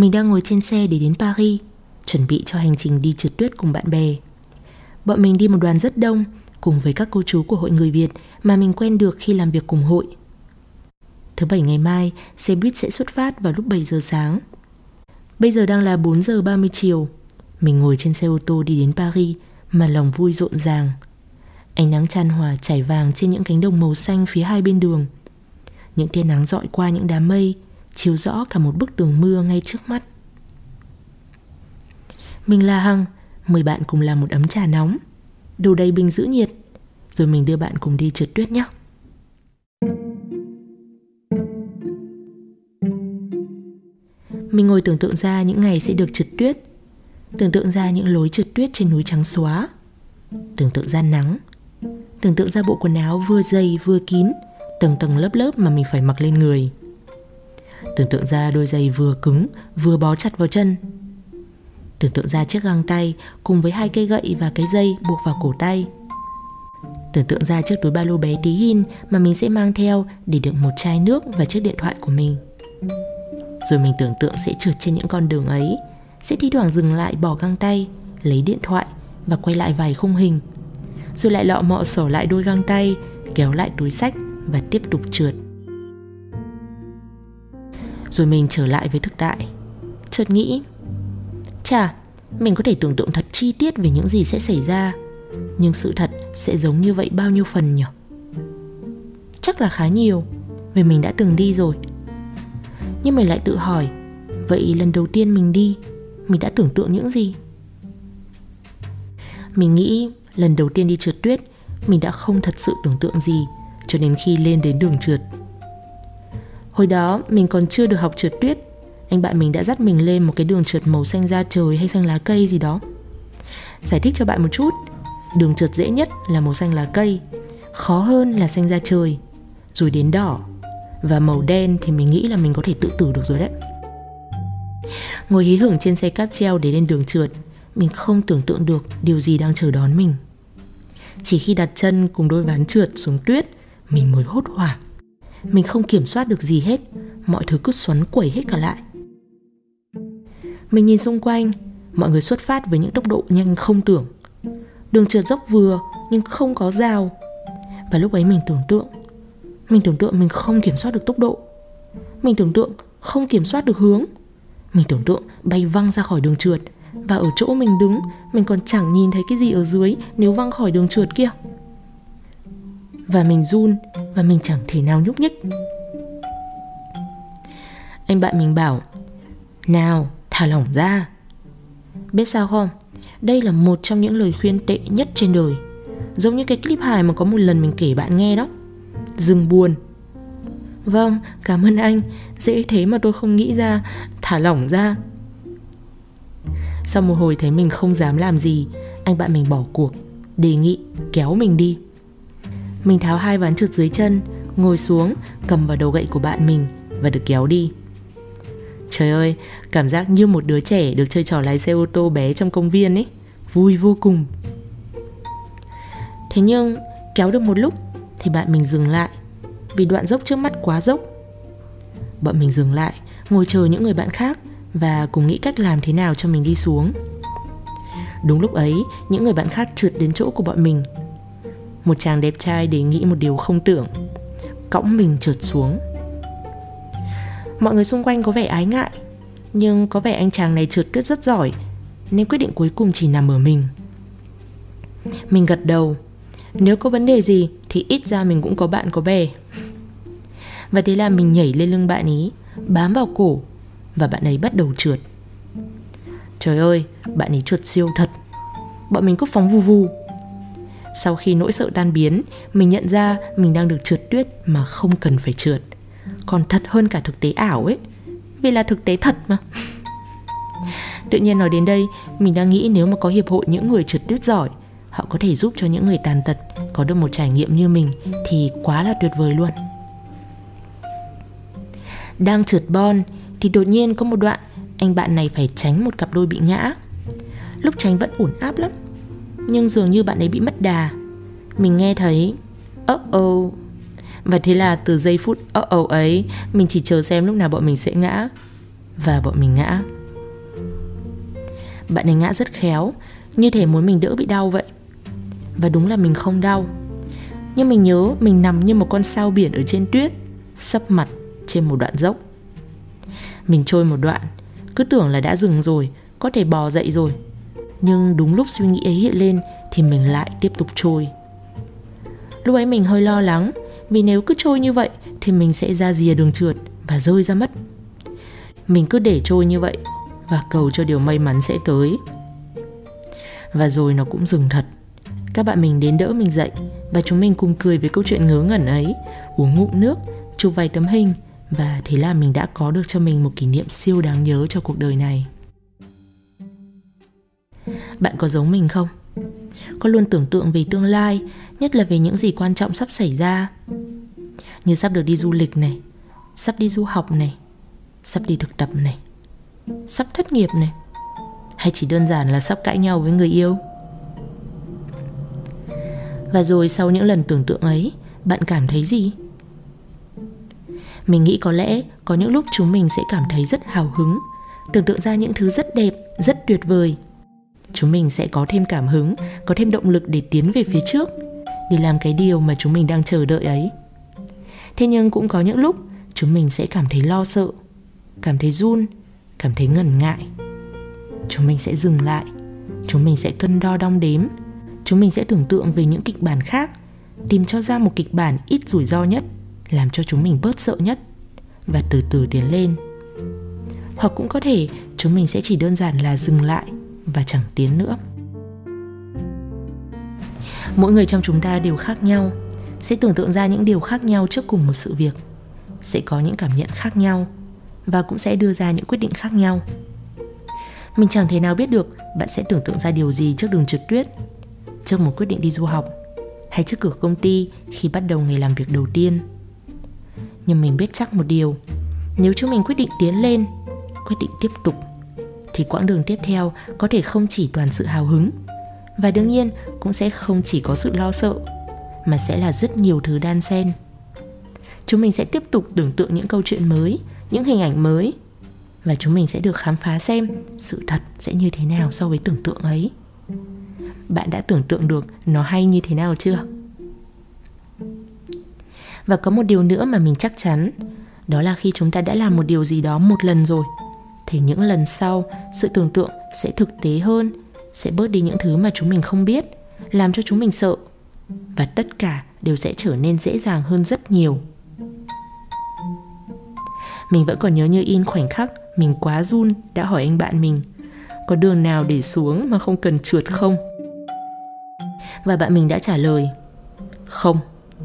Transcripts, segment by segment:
Mình đang ngồi trên xe để đến Paris, chuẩn bị cho hành trình đi trượt tuyết cùng bạn bè. Bọn mình đi một đoàn rất đông, cùng với các cô chú của hội người Việt mà mình quen được khi làm việc cùng hội. Thứ bảy ngày mai, xe buýt sẽ xuất phát vào lúc 7 giờ sáng. Bây giờ đang là 4 giờ 30 chiều. Mình ngồi trên xe ô tô đi đến Paris mà lòng vui rộn ràng. Ánh nắng chan hòa chảy vàng trên những cánh đồng màu xanh phía hai bên đường. Những tia nắng dọi qua những đám mây, chiếu rõ cả một bức tường mưa ngay trước mắt. Mình là Hằng, mời bạn cùng làm một ấm trà nóng, đủ đầy bình giữ nhiệt, rồi mình đưa bạn cùng đi trượt tuyết nhé. Mình ngồi tưởng tượng ra những ngày sẽ được trượt tuyết Tưởng tượng ra những lối trượt tuyết trên núi trắng xóa Tưởng tượng ra nắng Tưởng tượng ra bộ quần áo vừa dày vừa kín Tầng tầng lớp lớp mà mình phải mặc lên người Tưởng tượng ra đôi giày vừa cứng, vừa bó chặt vào chân. Tưởng tượng ra chiếc găng tay cùng với hai cây gậy và cái dây buộc vào cổ tay. Tưởng tượng ra chiếc túi ba lô bé tí hin mà mình sẽ mang theo để đựng một chai nước và chiếc điện thoại của mình. Rồi mình tưởng tượng sẽ trượt trên những con đường ấy, Sẽ thi thoảng dừng lại bỏ găng tay, Lấy điện thoại và quay lại vài khung hình. Rồi lại lọ mọ sổ lại đôi găng tay, Kéo lại túi sách và tiếp tục trượt. Rồi mình trở lại với thực tại. Chợt nghĩ Chà, mình có thể tưởng tượng thật chi tiết về những gì sẽ xảy ra Nhưng sự thật sẽ giống như vậy bao nhiêu phần nhỉ? Chắc là khá nhiều Vì mình đã từng đi rồi. Nhưng mình lại tự hỏi vậy lần đầu tiên mình đi mình đã tưởng tượng những gì? Mình nghĩ lần đầu tiên đi trượt tuyết mình đã không thật sự tưởng tượng gì cho đến khi lên đến đường trượt hồi đó, mình còn chưa được học trượt tuyết. Anh bạn mình đã dắt mình lên một cái đường trượt màu xanh da trời hay xanh lá cây gì đó. Giải thích cho bạn một chút. Đường trượt dễ nhất là màu xanh lá cây, khó hơn là xanh da trời, rồi đến đỏ. Và màu đen thì mình nghĩ là mình có thể tự tử được rồi đấy. Ngồi hí hưởng trên xe cáp treo để lên đường trượt, mình không tưởng tượng được điều gì đang chờ đón mình. Chỉ khi đặt chân cùng đôi ván trượt xuống tuyết, mình mới hốt hoảng mình không kiểm soát được gì hết. Mọi thứ cứ xoắn quẩy hết cả lại. Mình nhìn xung quanh. Mọi người xuất phát với những tốc độ nhanh không tưởng. Đường trượt dốc vừa, nhưng không có rào. Và lúc ấy mình tưởng tượng. Mình tưởng tượng mình không kiểm soát được tốc độ. Mình tưởng tượng không kiểm soát được hướng. Mình tưởng tượng bay văng ra khỏi đường trượt. Và ở chỗ mình đứng, Mình còn chẳng nhìn thấy cái gì ở dưới Nếu văng khỏi đường trượt kia. Và mình run. Và mình chẳng thể nào nhúc nhích. Anh bạn mình bảo Nào thả lỏng ra. Biết sao không? Đây là một trong những lời khuyên tệ nhất trên đời. Giống như cái clip hài mà có một lần mình kể bạn nghe đó. Dừng buồn. Vâng, cảm ơn anh. Dễ thế mà tôi không nghĩ ra Thả lỏng ra. Sau một hồi thấy mình không dám làm gì Anh bạn mình bỏ cuộc Đề nghị kéo mình đi. Mình tháo hai ván trượt dưới chân Ngồi xuống cầm vào đầu gậy của bạn mình Và được kéo đi Trời ơi, cảm giác như một đứa trẻ được chơi trò lái xe ô tô bé trong công viên ấy Vui vô cùng Thế nhưng kéo được một lúc thì bạn mình dừng lại vì đoạn dốc trước mắt quá dốc. Bọn mình dừng lại, ngồi chờ những người bạn khác và cùng nghĩ cách làm thế nào cho mình đi xuống. Đúng lúc ấy, những người bạn khác trượt đến chỗ của bọn mình. Một chàng đẹp trai đề nghị một điều không tưởng, cõng mình trượt xuống. Mọi người xung quanh có vẻ ái ngại, nhưng có vẻ anh chàng này trượt tuyết rất giỏi, nên quyết định cuối cùng chỉ nằm ở mình. Mình gật đầu, nếu có vấn đề gì thì ít ra mình cũng có bạn có bè. Và thế là mình nhảy lên lưng bạn ấy bám vào cổ và bạn ấy bắt đầu trượt. Trời ơi bạn ấy trượt siêu thật. Bọn mình cứ phóng vù vù sau khi nỗi sợ tan biến, mình nhận ra mình đang được trượt tuyết mà không cần phải trượt. Còn thật hơn cả thực tế ảo ấy, vì là thực tế thật mà. Tự nhiên nói đến đây, mình đang nghĩ nếu mà có hiệp hội những người trượt tuyết giỏi, họ có thể giúp cho những người tàn tật có được một trải nghiệm như mình thì quá là tuyệt vời luôn. Đang trượt bon thì đột nhiên có một đoạn anh bạn này phải tránh một cặp đôi bị ngã. Lúc tránh vẫn ổn áp lắm nhưng dường như bạn ấy bị mất đà mình nghe thấy uh oh và thế là từ giây phút uh oh ấy mình chỉ chờ xem lúc nào bọn mình sẽ ngã và bọn mình ngã. Bạn ấy ngã rất khéo, như thể muốn mình đỡ bị đau vậy. Và đúng là mình không đau. Nhưng mình nhớ mình nằm như một con sao biển ở trên tuyết, sấp mặt trên một đoạn dốc. Mình trôi một đoạn, cứ tưởng là đã dừng rồi, có thể bò dậy rồi. Nhưng đúng lúc suy nghĩ ấy hiện lên thì mình lại tiếp tục trôi. Lúc ấy mình hơi lo lắng vì nếu cứ trôi như vậy thì mình sẽ ra rìa đường trượt và rơi ra mất. Mình cứ để trôi như vậy và cầu cho điều may mắn sẽ tới. Và rồi nó cũng dừng thật. Các bạn mình đến đỡ mình dậy và chúng mình cùng cười với câu chuyện ngớ ngẩn ấy, uống ngụm nước, chụp vài tấm hình và thế là mình đã có được cho mình một kỷ niệm siêu đáng nhớ cho cuộc đời này. Bạn có giống mình không? Có luôn tưởng tượng về tương lai, nhất là về những gì quan trọng sắp xảy ra. Như sắp được đi du lịch này, sắp đi du học này, sắp đi thực tập này, sắp thất nghiệp này, hay chỉ đơn giản là sắp cãi nhau với người yêu. Và rồi sau những lần tưởng tượng ấy, bạn cảm thấy gì? Mình nghĩ có lẽ có những lúc chúng mình sẽ cảm thấy rất hào hứng, tưởng tượng ra những thứ rất đẹp, rất tuyệt vời. Chúng mình sẽ có thêm cảm hứng, có thêm động lực để tiến về phía trước, để làm cái điều mà chúng mình đang chờ đợi ấy. Thế nhưng cũng có những lúc chúng mình sẽ cảm thấy lo sợ, cảm thấy run, cảm thấy ngần ngại. Chúng mình sẽ dừng lại, chúng mình sẽ cân đo đong đếm, chúng mình sẽ tưởng tượng về những kịch bản khác, tìm cho ra một kịch bản ít rủi ro nhất làm cho chúng mình bớt sợ nhất và từ từ tiến lên hoặc cũng có thể chúng mình sẽ chỉ đơn giản là dừng lại và chẳng tiến nữa. Mỗi người trong chúng ta đều khác nhau. Sẽ tưởng tượng ra những điều khác nhau trước cùng một sự việc. Sẽ có những cảm nhận khác nhau và cũng sẽ đưa ra những quyết định khác nhau. Mình chẳng thể nào biết được bạn sẽ tưởng tượng ra điều gì trước đường trượt tuyết, trước một quyết định đi du học, hay trước cửa công ty khi bắt đầu ngày làm việc đầu tiên. Nhưng mình biết chắc một điều, nếu chúng mình quyết định tiến lên, quyết định tiếp tục thì quãng đường tiếp theo có thể không chỉ toàn sự hào hứng. Và đương nhiên, cũng sẽ không chỉ có sự lo sợ, mà sẽ là rất nhiều thứ đan xen. Chúng mình sẽ tiếp tục tưởng tượng những câu chuyện mới, những hình ảnh mới, và chúng mình sẽ được khám phá xem sự thật sẽ như thế nào so với tưởng tượng ấy. Bạn đã tưởng tượng được nó hay như thế nào chưa? Và có một điều nữa mà mình chắc chắn, đó là khi chúng ta đã làm một điều gì đó một lần rồi thì những lần sau sự tưởng tượng sẽ thực tế hơn sẽ bớt đi những thứ mà chúng mình không biết làm cho chúng mình sợ. Và tất cả đều sẽ trở nên dễ dàng hơn rất nhiều. Mình vẫn còn nhớ như in khoảnh khắc mình quá run đã hỏi anh bạn mình có đường nào để xuống mà không cần trượt không? Và bạn mình đã trả lời không.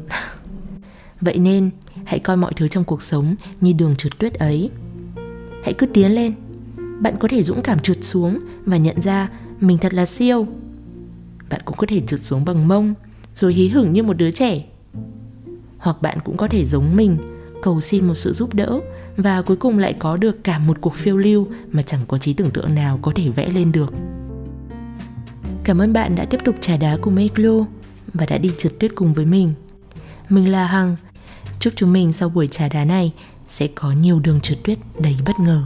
Vậy nên, hãy coi mọi thứ trong cuộc sống như đường trượt tuyết ấy. Hãy cứ tiến lên. Bạn có thể dũng cảm trượt xuống và nhận ra mình thật là siêu. Bạn cũng có thể trượt xuống bằng mông rồi hí hửng như một đứa trẻ. Hoặc bạn cũng có thể giống mình, cầu xin một sự giúp đỡ và cuối cùng lại có được cả một cuộc phiêu lưu mà chẳng có trí tưởng tượng nào có thể vẽ lên được. Cảm ơn bạn đã tiếp tục trà đá cùng Eglo và đã đi trượt tuyết cùng với mình. Mình là Hằng Chúc chúng mình sau buổi trà đá này sẽ có nhiều đường trượt tuyết đầy bất ngờ.